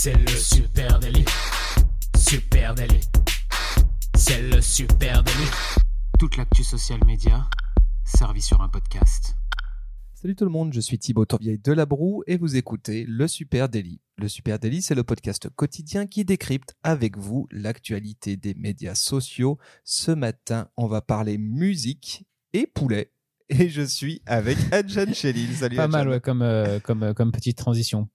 C'est le super délit. Super délit. C'est le super délit. Toute l'actu social média servie sur un podcast. Salut tout le monde, je suis Thibaut Tourvieille de La Broue et vous écoutez Le Super Daily. Le Super Daily, c'est le podcast quotidien qui décrypte avec vous l'actualité des médias sociaux. Ce matin, on va parler musique et poulet. Et je suis avec Adjan Chelil. Salut Pas Adjan. mal, ouais, comme, euh, comme, euh, comme petite transition.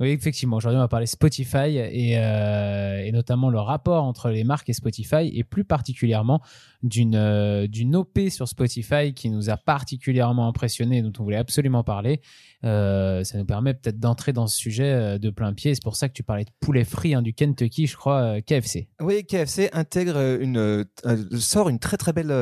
Oui, effectivement. Aujourd'hui, on va parler Spotify et, euh, et notamment le rapport entre les marques et Spotify et plus particulièrement d'une euh, OP sur Spotify qui nous a particulièrement impressionné et dont on voulait absolument parler. Euh, ça nous permet peut-être d'entrer dans ce sujet de plein pied. C'est pour ça que tu parlais de poulet frit hein, du Kentucky, je crois, KFC. Oui, KFC intègre une, sort une très très belle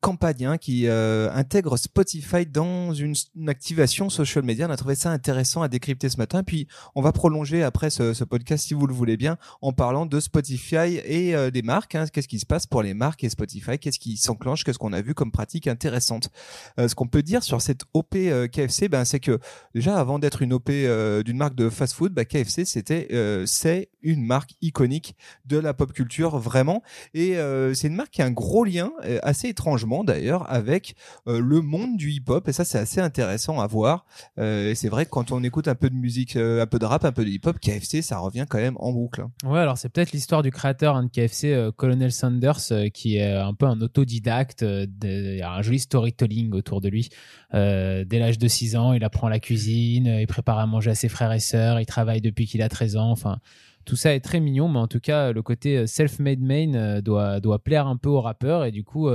campagne hein, qui intègre Spotify dans une, une activation social media. On a trouvé ça intéressant à décrypter ce matin. Puis on va prolonger après ce, podcast, si vous le voulez bien, en parlant de Spotify et euh, des marques. hein. Qu'est-ce qui se passe pour les marques et Spotify? Qu'est-ce qui s'enclenche? Qu'est-ce qu'on a vu comme pratique intéressante? Euh, Ce qu'on peut dire sur cette OP euh, KFC, ben, c'est que déjà avant d'être une OP d'une marque de fast-food, ben, KFC c'était c'est une marque iconique de la pop culture vraiment. Et c'est une marque qui a un gros lien assez étrangement d'ailleurs avec le monde du hip-hop. Et ça c'est assez intéressant à voir. Et c'est vrai que quand on écoute un peu de musique euh, un peu de rap un peu de hip-hop KFC ça revient quand même en boucle hein. Ouais, alors c'est peut-être l'histoire du créateur hein, de KFC, euh, Colonel Sanders, euh, qui est un peu un autodidacte. de- un joli storytelling autour de lui. Dès l'âge de 6 ans, il apprend la cuisine, il prépare à manger à ses frères et sœurs, il travaille depuis qu'il a 13 ans. Enfin, tout ça est très mignon, mais en tout cas, le côté self-made euh, doit, doit plaire un peu aux rappeurs. Et du coup,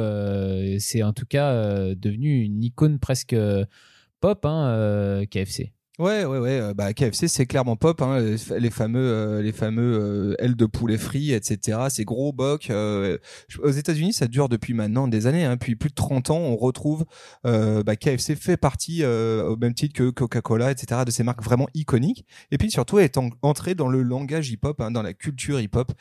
c'est en tout cas devenu une icône presque pop, hein, KFC. Ouais, ouais, ouais. euh, Bah, KFC, c'est clairement pop. Hein, les fa- les fameux, euh, les fameux euh, ailes de poulet frit, etc. Ces gros bocs. euh, aux États-Unis, ça dure depuis maintenant des années. Hein, puis plus de 30 ans, on retrouve euh, bah, KFC fait partie au même titre que Coca-Cola, etc. De ces marques vraiment iconiques. Et puis surtout, est en- entré dans le langage hip-hop, hein, dans la culture hip-hop.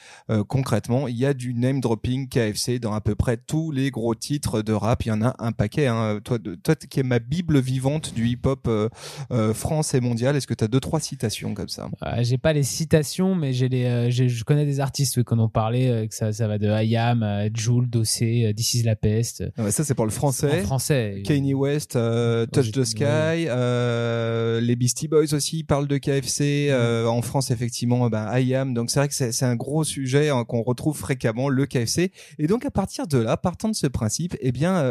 Concrètement, il y a du name dropping KFC dans à peu près tous les gros titres de rap. Il y en a un paquet. Hein. Toi, toi, qui es ma bible vivante du hip-hop euh, France et mondial, est-ce que tu as deux trois citations comme ça? Euh, j'ai pas les citations, mais j'ai les, euh, je connais des artistes oui, qu'on en parlait, euh, que ça, ça va de IAM, à Joule, Dossé, euh, This is la peste. Ah Ça, c'est pour le français. En français. Kanye West, euh, Touch the Sky, les Beastie Boys aussi parlent de KFC. en France, effectivement, ben, I Am. Donc c'est vrai que c'est c'est un gros sujet hein, qu'on retrouve fréquemment, le KFC. Et donc à partir de là, partant de ce principe, eh bien,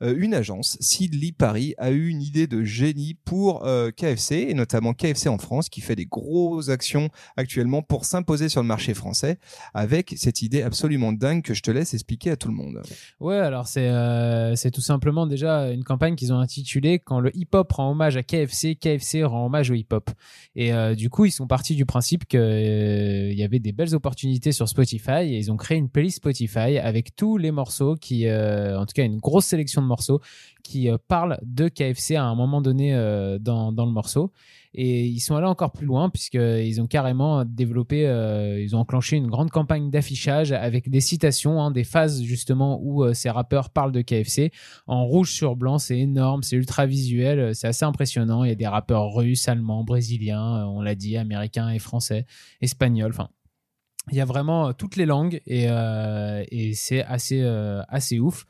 une agence, Sidley Paris, a eu une idée de génie pour euh, KFC et notamment KFC en France, qui fait des grosses actions actuellement pour s'imposer sur le marché français, avec cette idée absolument dingue que je te laisse expliquer à tout le monde. Ouais, alors c'est euh, tout simplement déjà une campagne qu'ils ont intitulée Quand le hip-hop rend hommage à KFC, KFC rend hommage au hip-hop. Et euh, du coup, ils sont partis du principe qu'il il y avait des belles opportunités sur Spotify et ils ont créé une playlist Spotify avec tous les morceaux qui, euh, en tout cas, une grosse sélection de morceaux qui euh, parlent de KFC à un moment donné euh, dans, dans le morceau. Et ils sont allés encore plus loin puisqu'ils ont carrément développé, euh, ils ont enclenché une grande campagne d'affichage avec des citations, hein, des phases justement où ces rappeurs parlent de KFC en rouge sur blanc. C'est énorme, c'est ultra visuel, c'est assez impressionnant. Il y a des rappeurs russes, allemands, brésiliens, on l'a dit, américains et français, espagnols, enfin. Il y a vraiment toutes les langues et, et c'est assez, assez ouf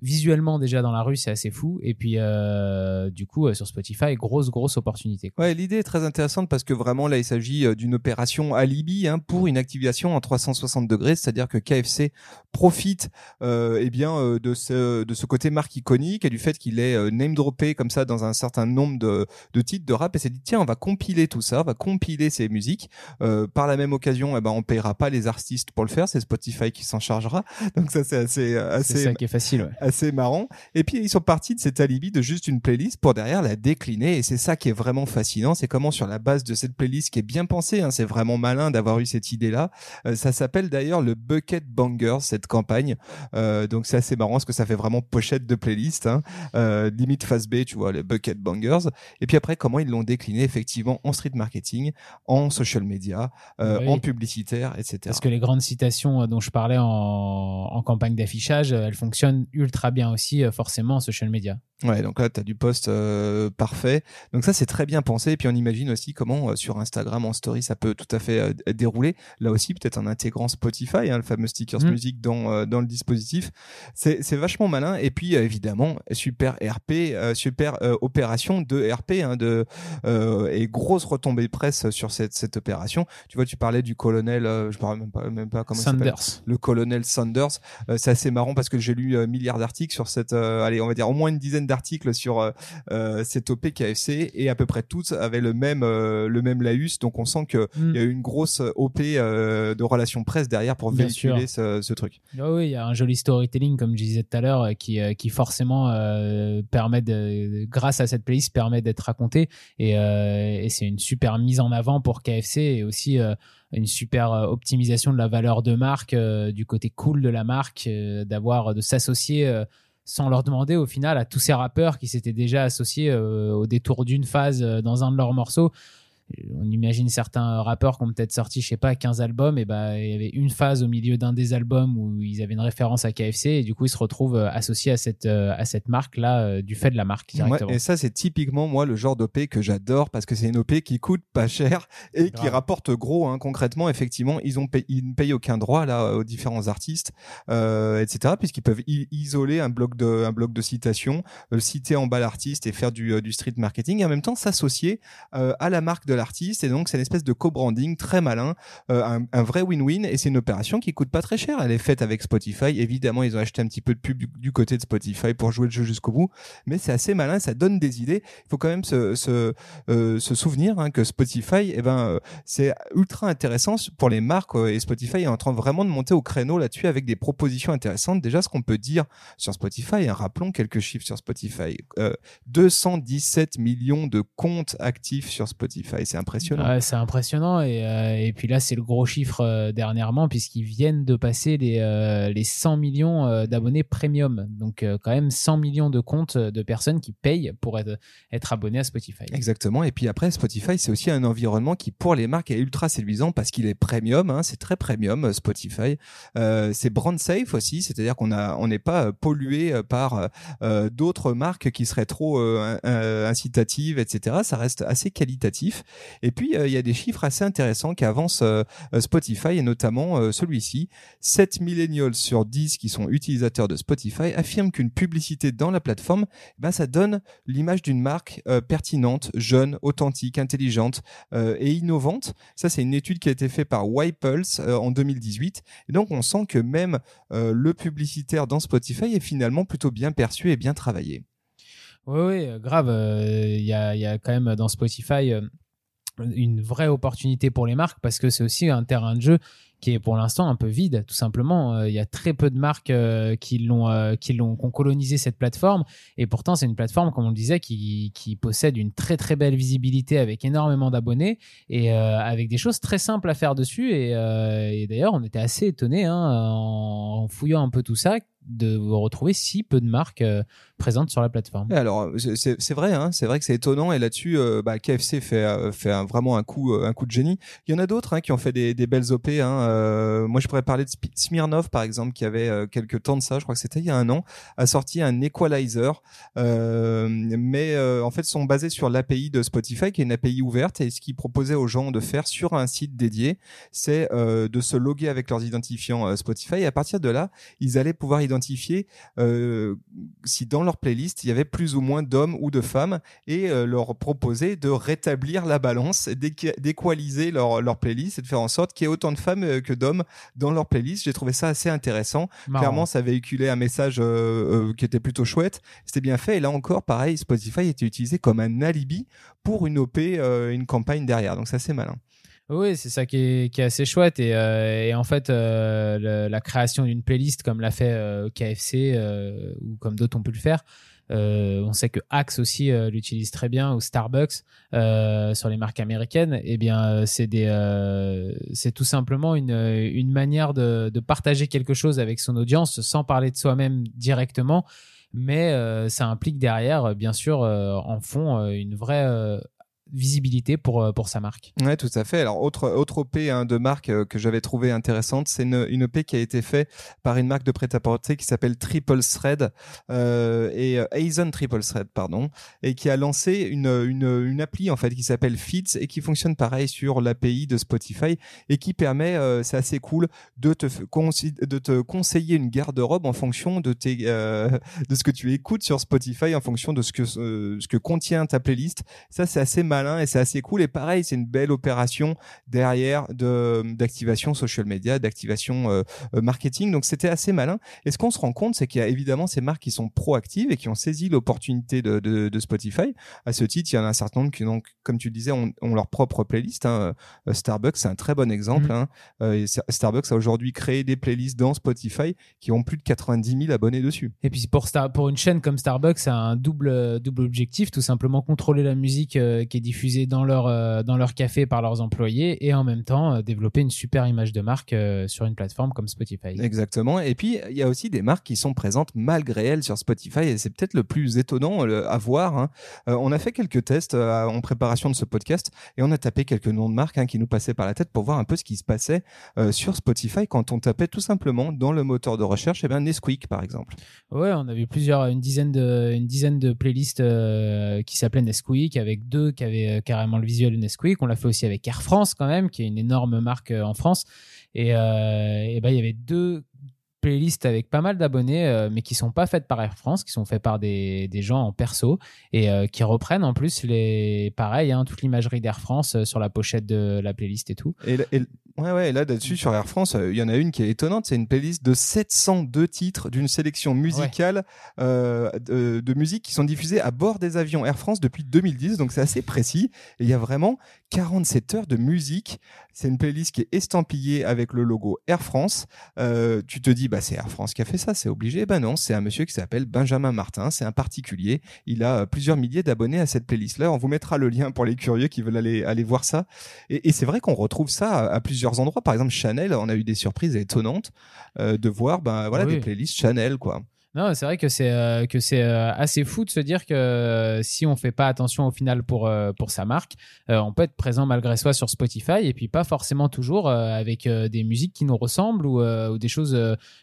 visuellement déjà dans la rue c'est assez fou et puis euh, du coup euh, sur Spotify grosse grosse opportunité quoi. Ouais, l'idée est très intéressante parce que vraiment là, il s'agit euh, d'une opération alibi hein, pour une activation en 360 degrés, c'est-à-dire que KFC profite euh, eh bien euh, de ce de ce côté marque iconique et du fait qu'il est euh, name droppé comme ça dans un certain nombre de, de titres de rap et s'est dit tiens on va compiler tout ça, on va compiler ces musiques. Euh, par la même occasion, eh ben on payera pas les artistes pour le faire, c'est Spotify qui s'en chargera. Donc ça c'est assez euh, c'est assez ça qui est facile ouais. Assez marrant. Et puis ils sont partis de cet alibi de juste une playlist pour derrière la décliner. Et c'est ça qui est vraiment fascinant. C'est comment sur la base de cette playlist qui est bien pensée, hein, c'est vraiment malin d'avoir eu cette idée-là. Euh, ça s'appelle d'ailleurs le Bucket Bangers cette campagne. Euh, donc c'est assez marrant parce que ça fait vraiment pochette de playlist, hein. euh, limite face B, tu vois, les Bucket Bangers. Et puis après comment ils l'ont décliné effectivement en street marketing, en social media, euh, Oui. en publicitaire, etc. parce que les grandes citations euh, dont je parlais en, en campagne d'affichage euh, elles fonctionnent ultra très bien aussi forcément en social media. Ouais, donc là, tu as du post euh, parfait. Donc ça, c'est très bien pensé. Et puis on imagine aussi comment euh, sur Instagram, en story, ça peut tout à fait euh, dérouler. Là aussi, peut-être en intégrant Spotify, hein, le fameux stickers mm. music dans, dans le dispositif. C'est vachement malin. Et puis, évidemment, super RP, super opération de RP, hein, de, et grosse retombée presse sur cette, cette opération. Tu vois, tu parlais du colonel, je parle même pas, même pas comment Sanders. Le colonel Sanders. c'est assez marrant parce que j'ai lu milliards d'articles sur cette, allez, on va dire au moins une dizaine articles sur euh, euh, cette OP KFC et à peu près toutes avaient le même euh, le même laus. Donc on sent que mm. il y a eu une grosse OP de relations presse derrière pour véhiculer ce, truc. Ah oui, il y a un joli storytelling comme je disais tout à l'heure qui qui forcément permet de grâce à cette playlist permet d'être raconté et, et c'est une super mise en avant pour KFC et aussi une super optimisation de la valeur de marque, du côté cool de la marque, d'avoir de s'associer sans leur demander au final à tous ces rappeurs qui s'étaient déjà associés euh, au détour d'une phase euh, dans un de leurs morceaux on imagine certains rappeurs qui ont peut-être sorti, je sais pas, 15 albums, et bah, il y avait une phase au milieu d'un des albums où ils avaient une référence à KFC, et du coup, ils se retrouvent euh, associés à cette, euh, à cette marque-là, euh, du fait de la marque directement. et ça, c'est typiquement, moi, le genre d'OP que j'adore, parce que c'est une OP qui coûte pas cher et qui rapporte gros, hein. concrètement, effectivement, ils ont ils ne payent aucun droit, là, aux différents artistes, etc., puisqu'ils peuvent isoler un bloc de, un bloc de citation, citer en bas l'artiste et faire du, du street marketing, et en même temps s'associer à la marque de la artiste et donc c'est une espèce de co-branding très malin, euh, un, vrai win-win et c'est une opération qui coûte pas très cher. Elle est faite avec Spotify. Évidemment, ils ont acheté un petit peu de pub du, côté de Spotify pour jouer le jeu jusqu'au bout, mais c'est assez malin, ça donne des idées. Il faut quand même se, euh, souvenir hein, que Spotify, eh ben, euh, c'est ultra intéressant pour les marques et Spotify est en train vraiment de monter au créneau là-dessus avec des propositions intéressantes. Déjà, ce qu'on peut dire sur Spotify, hein, rappelons quelques chiffres sur Spotify. 217 millions de comptes actifs sur Spotify c'est impressionnant. c'est impressionnant. Et, euh, et, puis là, c'est le gros chiffre euh, dernièrement, puisqu'ils viennent de passer les, euh, les 100 millions d'abonnés premium. Donc, quand même 100 millions de comptes de personnes qui payent pour être, être abonnés à Spotify. Exactement. Et puis après, Spotify, c'est aussi un environnement qui, pour les marques, est ultra séduisant parce qu'il est premium. Hein, c'est très premium, Spotify. c'est brand safe aussi, c'est-à-dire qu'on a, on n'est pas pollué par d'autres marques qui seraient trop incitatives, etc. Ça reste assez qualitatif. Et puis, euh, il y a des chiffres assez intéressants qui avancent euh, euh, Spotify, et notamment celui-ci. 7 millennials sur 10 qui sont utilisateurs de Spotify affirment qu'une publicité dans la plateforme, ben, ça donne l'image d'une marque pertinente, jeune, authentique, intelligente et innovante. Ça, c'est une étude qui a été faite par Ypulse en 2018. Et donc, on sent que même le publicitaire dans Spotify est finalement plutôt bien perçu et bien travaillé. Oui, oui, grave. Il y, a, quand même dans Spotify une vraie opportunité pour les marques parce que c'est aussi un terrain de jeu qui est pour l'instant un peu vide, tout simplement. Euh, il y a très peu de marques euh, qui l'ont, euh, qui l'ont, ont colonisé cette plateforme, et pourtant c'est une plateforme, comme on le disait, qui, qui possède une très très belle visibilité avec énormément d'abonnés et avec des choses très simples à faire dessus. Et, d'ailleurs, on était assez étonnés hein, en, fouillant un peu tout ça de retrouver si peu de marques euh, présentes sur la plateforme. alors c'est vrai, hein, c'est vrai que c'est étonnant et là-dessus, euh, bah, KFC fait euh, vraiment un coup un coup de génie. Il y en a d'autres hein, qui ont fait des, belles op. Hein, moi, je pourrais parler de Smirnov par exemple, qui avait quelques temps de ça, je crois que c'était il y a un an, a sorti un equalizer, mais en fait sont basés sur l'API de Spotify, qui est une API ouverte et ce qu'ils proposait aux gens de faire sur un site dédié, c'est de se loguer avec leurs identifiants Spotify et à partir de là, ils allaient pouvoir identifier euh, si dans leur playlist il y avait plus ou moins d'hommes ou de femmes et euh, leur proposer de rétablir la balance, d'équaliser leur, leur playlist et de faire en sorte qu'il y ait autant de femmes euh, que d'hommes dans leur playlist. J'ai trouvé ça assez intéressant. Clairement, ça véhiculait un message qui était plutôt chouette. C'était bien fait. Et là encore, pareil, Spotify était utilisé comme un alibi pour une OP, une campagne derrière. Donc c'est assez malin. Oui, c'est ça qui est, assez chouette. Et, euh, en fait, euh, la création d'une playlist comme l'a fait euh, KFC ou comme d'autres ont pu le faire, on sait que Axe aussi l'utilise très bien ou Starbucks sur les marques américaines. Eh bien, c'est tout simplement une, manière de, partager quelque chose avec son audience sans parler de soi-même directement. Mais ça implique derrière, bien sûr, en fond, une vraie visibilité pour pour sa marque. Ouais, tout à fait. Alors autre autre OP hein, de marque que j'avais trouvé intéressante, c'est une, une OP qui a été faite par une marque de prêt-à-porter qui s'appelle Triple Thread et Aizen Triple Thread pardon et qui a lancé une une une appli en fait qui s'appelle Fits et qui fonctionne pareil sur l'API de Spotify et qui permet c'est assez cool de te de te conseiller une garde-robe en fonction de tes de ce que tu écoutes sur Spotify en fonction de ce que euh, ce que contient ta playlist. Ça c'est assez malin et c'est assez cool et pareil, c'est une belle opération derrière de d'activation social media, d'activation euh, euh, marketing. Donc c'était assez malin. Et ce qu'on se rend compte, c'est qu'il y a évidemment ces marques qui sont proactives et qui ont saisi l'opportunité de, de, de, Spotify. À ce titre, il y en a un certain nombre qui donc comme tu disais ont, ont leur propre playlist. Hein. Starbucks c'est un très bon exemple. Mmh. Hein. Starbucks a aujourd'hui créé des playlists dans Spotify qui ont plus de 90 000 abonnés dessus. Et puis pour Star pour une chaîne comme Starbucks, c'est un double double objectif, tout simplement contrôler la musique euh, qui est diffusée dans leur euh, dans leur café par leurs employés et en même temps euh, développer une super image de marque sur une plateforme comme Spotify. Exactement. Et puis il y a aussi des marques qui sont présentes malgré elles sur Spotify et c'est peut-être le plus étonnant à voir. Hein. on a fait quelques tests en préparation de ce podcast et on a tapé quelques noms de marques hein, qui nous passaient par la tête pour voir un peu ce qui se passait sur Spotify quand on tapait tout simplement dans le moteur de recherche, et eh bien Nesquik par exemple. Ouais, on a vu plusieurs, une dizaine de, une dizaine de playlists euh, qui s'appelaient Nesquik, avec deux qui avaient euh, carrément le visuel de Nesquik. On l'a fait aussi avec Air France quand même, qui est une énorme marque euh, en France. Et, et ben il y avait deux playlists avec pas mal d'abonnés, mais qui sont pas faites par Air France, qui sont faites par des, des gens en perso et qui reprennent en plus les, pareil, hein, toute l'imagerie d'Air France sur la pochette de la playlist et tout. Et, et Ouais, ouais, là, là-dessus, sur Air France, euh, il y en a une qui est étonnante. C'est une playlist de 702 titres d'une sélection musicale euh, de, de, musique qui sont diffusées à bord des avions Air France depuis 2010. Donc, c'est assez précis. Et il y a vraiment 47 heures de musique. C'est une playlist qui est estampillée avec le logo Air France. Euh, tu te dis, bah, c'est Air France qui a fait ça, c'est obligé. Ben non, c'est un monsieur qui s'appelle Benjamin Martin. C'est un particulier. Il a euh, plusieurs milliers d'abonnés à cette playlist-là. On vous mettra le lien pour les curieux qui veulent aller, aller voir ça. Et, et c'est vrai qu'on retrouve ça à, plusieurs endroits. Par exemple, Chanel, on a eu des surprises étonnantes euh, de voir ben, voilà, des playlists Chanel. quoi. Non, c'est vrai que c'est euh, que c'est euh, assez fou de se dire que euh, si on fait pas attention au final pour pour sa marque, on peut être présent malgré soi sur Spotify et puis pas forcément toujours avec des musiques qui nous ressemblent ou, ou des choses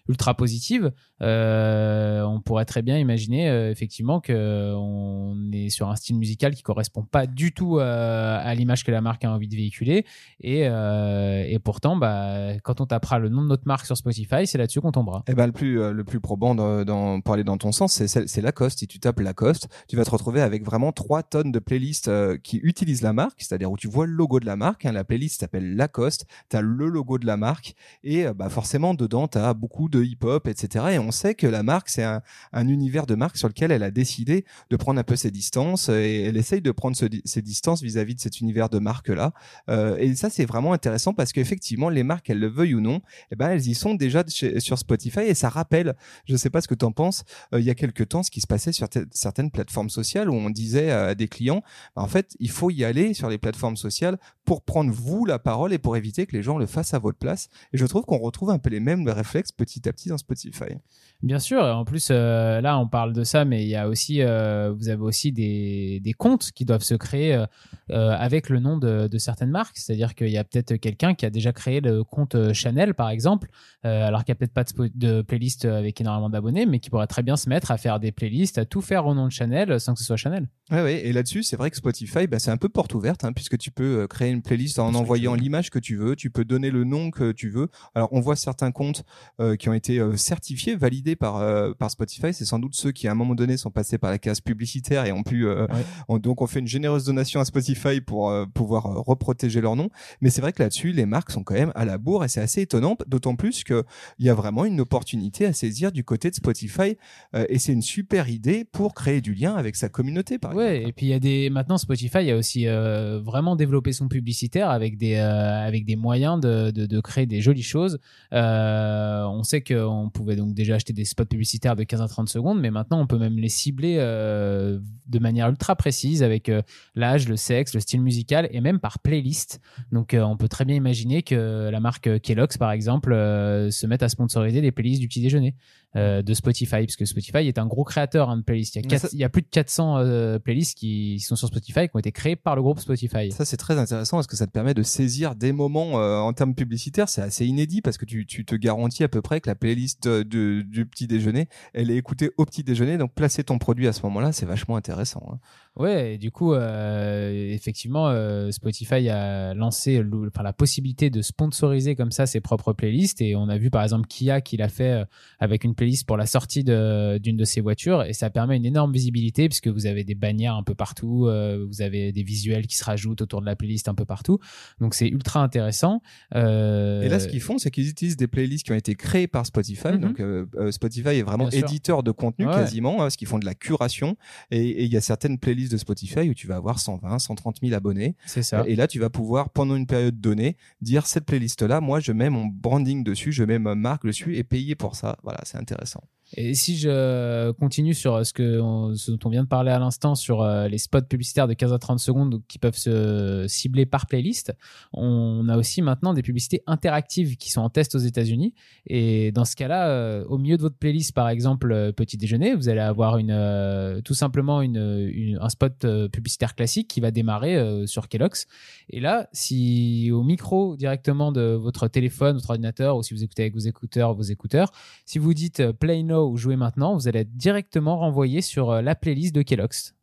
ultra positives. on pourrait très bien imaginer effectivement que on est sur un style musical qui correspond pas du tout à l'image que la marque a envie de véhiculer et et pourtant bah quand on tapera le nom de notre marque sur Spotify, c'est là-dessus qu'on tombera. Et eh ben le plus le plus probant dans pour aller dans ton sens, c'est Lacoste. Si tu tapes Lacoste, tu vas te retrouver avec vraiment trois tonnes de playlists euh, qui utilisent la marque, c'est-à-dire où tu vois le logo de la marque. Hein, la playlist s'appelle Lacoste, tu as le logo de la marque et euh, bah forcément dedans tu as beaucoup de hip-hop, etc. Et on sait que la marque c'est un, un, univers de marque sur lequel elle a décidé de prendre un peu ses distances et elle essaye de prendre ses distances vis-à-vis de cet univers de marque là. Euh, et ça c'est vraiment intéressant parce qu'effectivement les marques elles le veuillent ou non, eh ben elles y sont déjà sur Spotify et ça rappelle, je sais pas ce que tu pense euh, il y a quelques temps ce qui se passait sur certaines plateformes sociales où on disait à des clients, bah, en fait, il faut y aller sur les plateformes sociales pour prendre vous la parole et pour éviter que les gens le fassent à votre place. Et je trouve qu'on retrouve un peu les mêmes réflexes petit à petit dans Spotify. Bien sûr. En plus, euh, là, on parle de ça, mais il y a aussi, euh, vous avez aussi des, comptes qui doivent se créer avec le nom de, certaines marques. C'est-à-dire qu'il y a peut-être quelqu'un qui a déjà créé le compte Chanel, par exemple, alors qu'il n'y a peut-être pas de playlist avec énormément d'abonnés, mais qui pourrait très bien se mettre à faire des playlists, à tout faire au nom de Chanel sans que ce soit Chanel. Ouais, ouais. Et là-dessus, c'est vrai que Spotify, bah, c'est un peu porte ouverte, hein, puisque tu peux euh, créer une playlist en envoyant l'image que tu veux, tu peux donner le nom que tu veux. Alors, on voit certains comptes euh, qui ont été euh, certifiés, validés par par Spotify. C'est sans doute ceux qui, à un moment donné, sont passés par la case publicitaire et ont pu. donc, on fait une généreuse donation à Spotify pour pouvoir reprotéger leur nom. Mais c'est vrai que là-dessus, les marques sont quand même à la bourre et c'est assez étonnant, d'autant plus que il y a vraiment une opportunité à saisir du côté de Spotify euh, et c'est une super idée pour créer du lien avec sa communauté, par ouais, exemple. et puis il y a des maintenant Spotify a aussi euh, vraiment développé son publicitaire avec des euh, avec des moyens de, de, de, créer des jolies choses. on sait qu'on pouvait donc déjà acheter des spots publicitaires de 15 à 30 secondes, mais maintenant on peut même les cibler de manière ultra précise avec l'âge, le sexe, le style musical et même par playlist. Donc on peut très bien imaginer que la marque Kellogg's par exemple se mette à sponsoriser des playlists du petit déjeuner. de Spotify, parce que Spotify est un gros créateur hein, de playlists. Il y, a Mais quatre- ça- il y a plus de 400 euh, playlists qui sont sur Spotify, qui ont été créées par le groupe Spotify. Ça, c'est très intéressant parce que ça te permet de saisir des moments euh, en termes publicitaires. C'est assez inédit parce que tu, tu te garantis à peu près que la playlist euh, de- du petit déjeuner, elle est écoutée au petit déjeuner. Donc, placer ton produit à ce moment-là, c'est vachement intéressant. hein. Ouais, et du coup, effectivement, Spotify a lancé le- enfin, la possibilité de sponsoriser comme ça ses propres playlists. Et on a vu par exemple Kia qui l'a fait avec une playlist pour la sortie de- d'une de, ses voitures. Et ça permet une énorme visibilité puisque vous avez des bannières un peu partout, euh, vous avez des visuels qui se rajoutent autour de la playlist un peu partout. Donc c'est ultra intéressant. Euh, Et là, ce qu'ils font, c'est qu'ils utilisent des playlists qui ont été créées par Spotify. Mhm. Donc, euh, Spotify est vraiment Bien sûr. éditeur de contenu Ouais. quasiment, hein, parce qu'ils font de la curation. Et il y a certaines playlists de Spotify où tu vas avoir 120, 130 000 abonnés. c'est ça. Et là, tu vas pouvoir, pendant une période donnée, dire cette playlist-là, moi, je mets mon branding dessus, je mets ma marque dessus et payer pour ça. Voilà, c'est intéressant. Et si je continue sur ce, que on- dont on vient de parler à l'instant, sur euh, les spots publicitaires de 15 à 30 secondes qui peuvent se cibler par playlist, on a aussi maintenant des publicités interactives qui sont en test aux États-Unis. Et dans ce cas-là, euh, au milieu de votre playlist, par exemple, euh, petit déjeuner, vous allez avoir une, euh, tout simplement une, un spot euh, publicitaire classique qui va démarrer euh, sur Kellogg's. Et là, si au micro directement de votre téléphone, votre ordinateur, ou si vous écoutez avec vos écouteurs, vos écouteurs, si vous dites euh, play ou jouer maintenant, vous allez être directement renvoyé sur euh, la playlist de Kellogg's.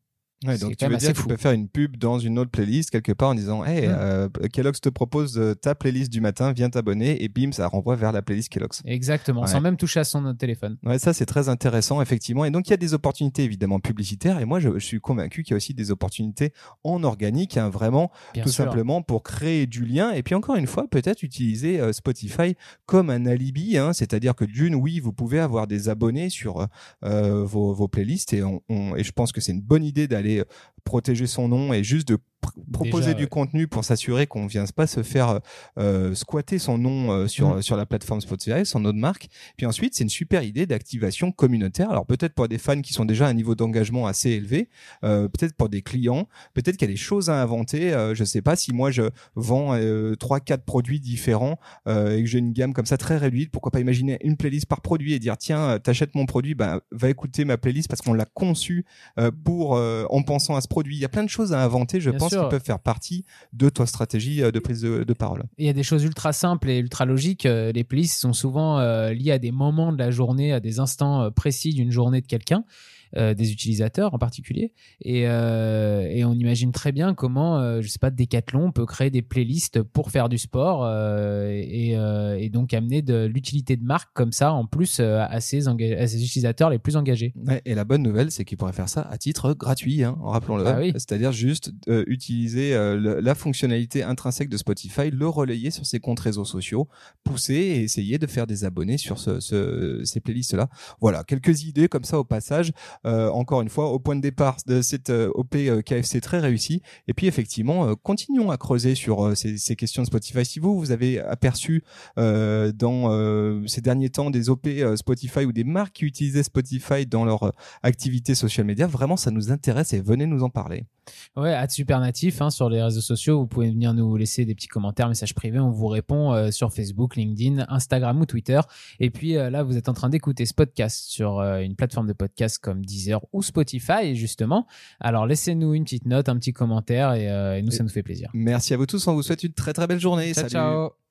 Ouais, donc tu veux dire que tu peux faire une pub dans une autre playlist quelque part en disant Hey, euh, Kellogg's te propose euh, ta playlist du matin, viens t'abonner et bim, ça renvoie vers la playlist Kellogg's. Exactement, Ouais. sans même toucher à son téléphone. Ouais, ça c'est très intéressant effectivement. Et donc il y a des opportunités évidemment publicitaires et moi je, je suis convaincu qu'il y a aussi des opportunités en organique, hein, vraiment Bien tout sûr. simplement pour créer du lien et puis encore une fois peut-être utiliser euh, Spotify comme un alibi, hein, c'est-à-dire que d'une oui vous pouvez avoir des abonnés sur euh, vos, vos playlists et, on, on- et je pense que c'est une bonne idée d'aller euh, protéger son nom et juste de pr- proposer Déjà, du ouais. contenu pour s'assurer qu'on vient pas se faire euh, squatter son nom euh, sur Mm. sur la plateforme Spotify, son nom de marque. Puis ensuite, c'est une super idée d'activation communautaire. Alors peut-être pour des fans qui sont déjà à un niveau d'engagement assez élevé, euh, peut-être pour des clients, peut-être qu'il y a des choses à inventer. Euh, je sais pas si moi je vends euh, trois quatre produits différents euh, et que j'ai une gamme comme ça très réduite, pourquoi pas imaginer une playlist par produit et dire tiens, euh, t'achètes mon produit, ben va écouter ma playlist parce qu'on l'a conçu euh, pour euh, en pensant à ce produit. Il y a plein de choses à inventer, je Bien pense, sûr. qui peuvent faire partie de ta stratégie euh, de prise de, de parole. Et Il y a des choses ultra simples et ultra logiques. Euh, Les playlists sont souvent euh, liées à des moments de la journée, à des instants euh, précis d'une journée de quelqu'un. Euh, des utilisateurs en particulier et, euh, et on imagine très bien comment euh, je sais pas Decathlon peut créer des playlists pour faire du sport euh, et, euh, et donc amener de l'utilité de marque comme ça en plus à ses, à ses utilisateurs les plus engagés Ouais, et la bonne nouvelle, c'est qu'ils pourraient faire ça à titre gratuit, hein, rappelons-le. Ah oui. C'est-à-dire juste euh, utiliser euh, le- la fonctionnalité intrinsèque de Spotify, le relayer sur ses comptes réseaux sociaux, pousser et essayer de faire des abonnés sur ce, ce- ces playlists-là. Voilà, quelques idées comme ça au passage. Euh, encore une fois, au point de départ de cette euh, OP euh, KFC très réussie. Et puis effectivement, continuons à creuser sur ces, questions de Spotify. Si vous, vous avez aperçu dans ces derniers temps des OP Spotify ou des marques qui utilisaient Spotify dans leur activité social media, vraiment ça nous intéresse et venez nous en parler. Ouais, à super natif hein, sur les réseaux sociaux. Vous pouvez venir nous laisser des petits commentaires, messages privés. On vous répond euh, sur Facebook, LinkedIn, Instagram ou Twitter. Et puis euh, là, vous êtes en train d'écouter ce podcast sur euh, une plateforme de podcast comme Deezer ou Spotify, justement. Alors laissez-nous une petite note, un petit commentaire et, et nous, ça nous fait plaisir. Merci à vous tous, on vous souhaite une très très belle journée. Ciao, Salut. ciao.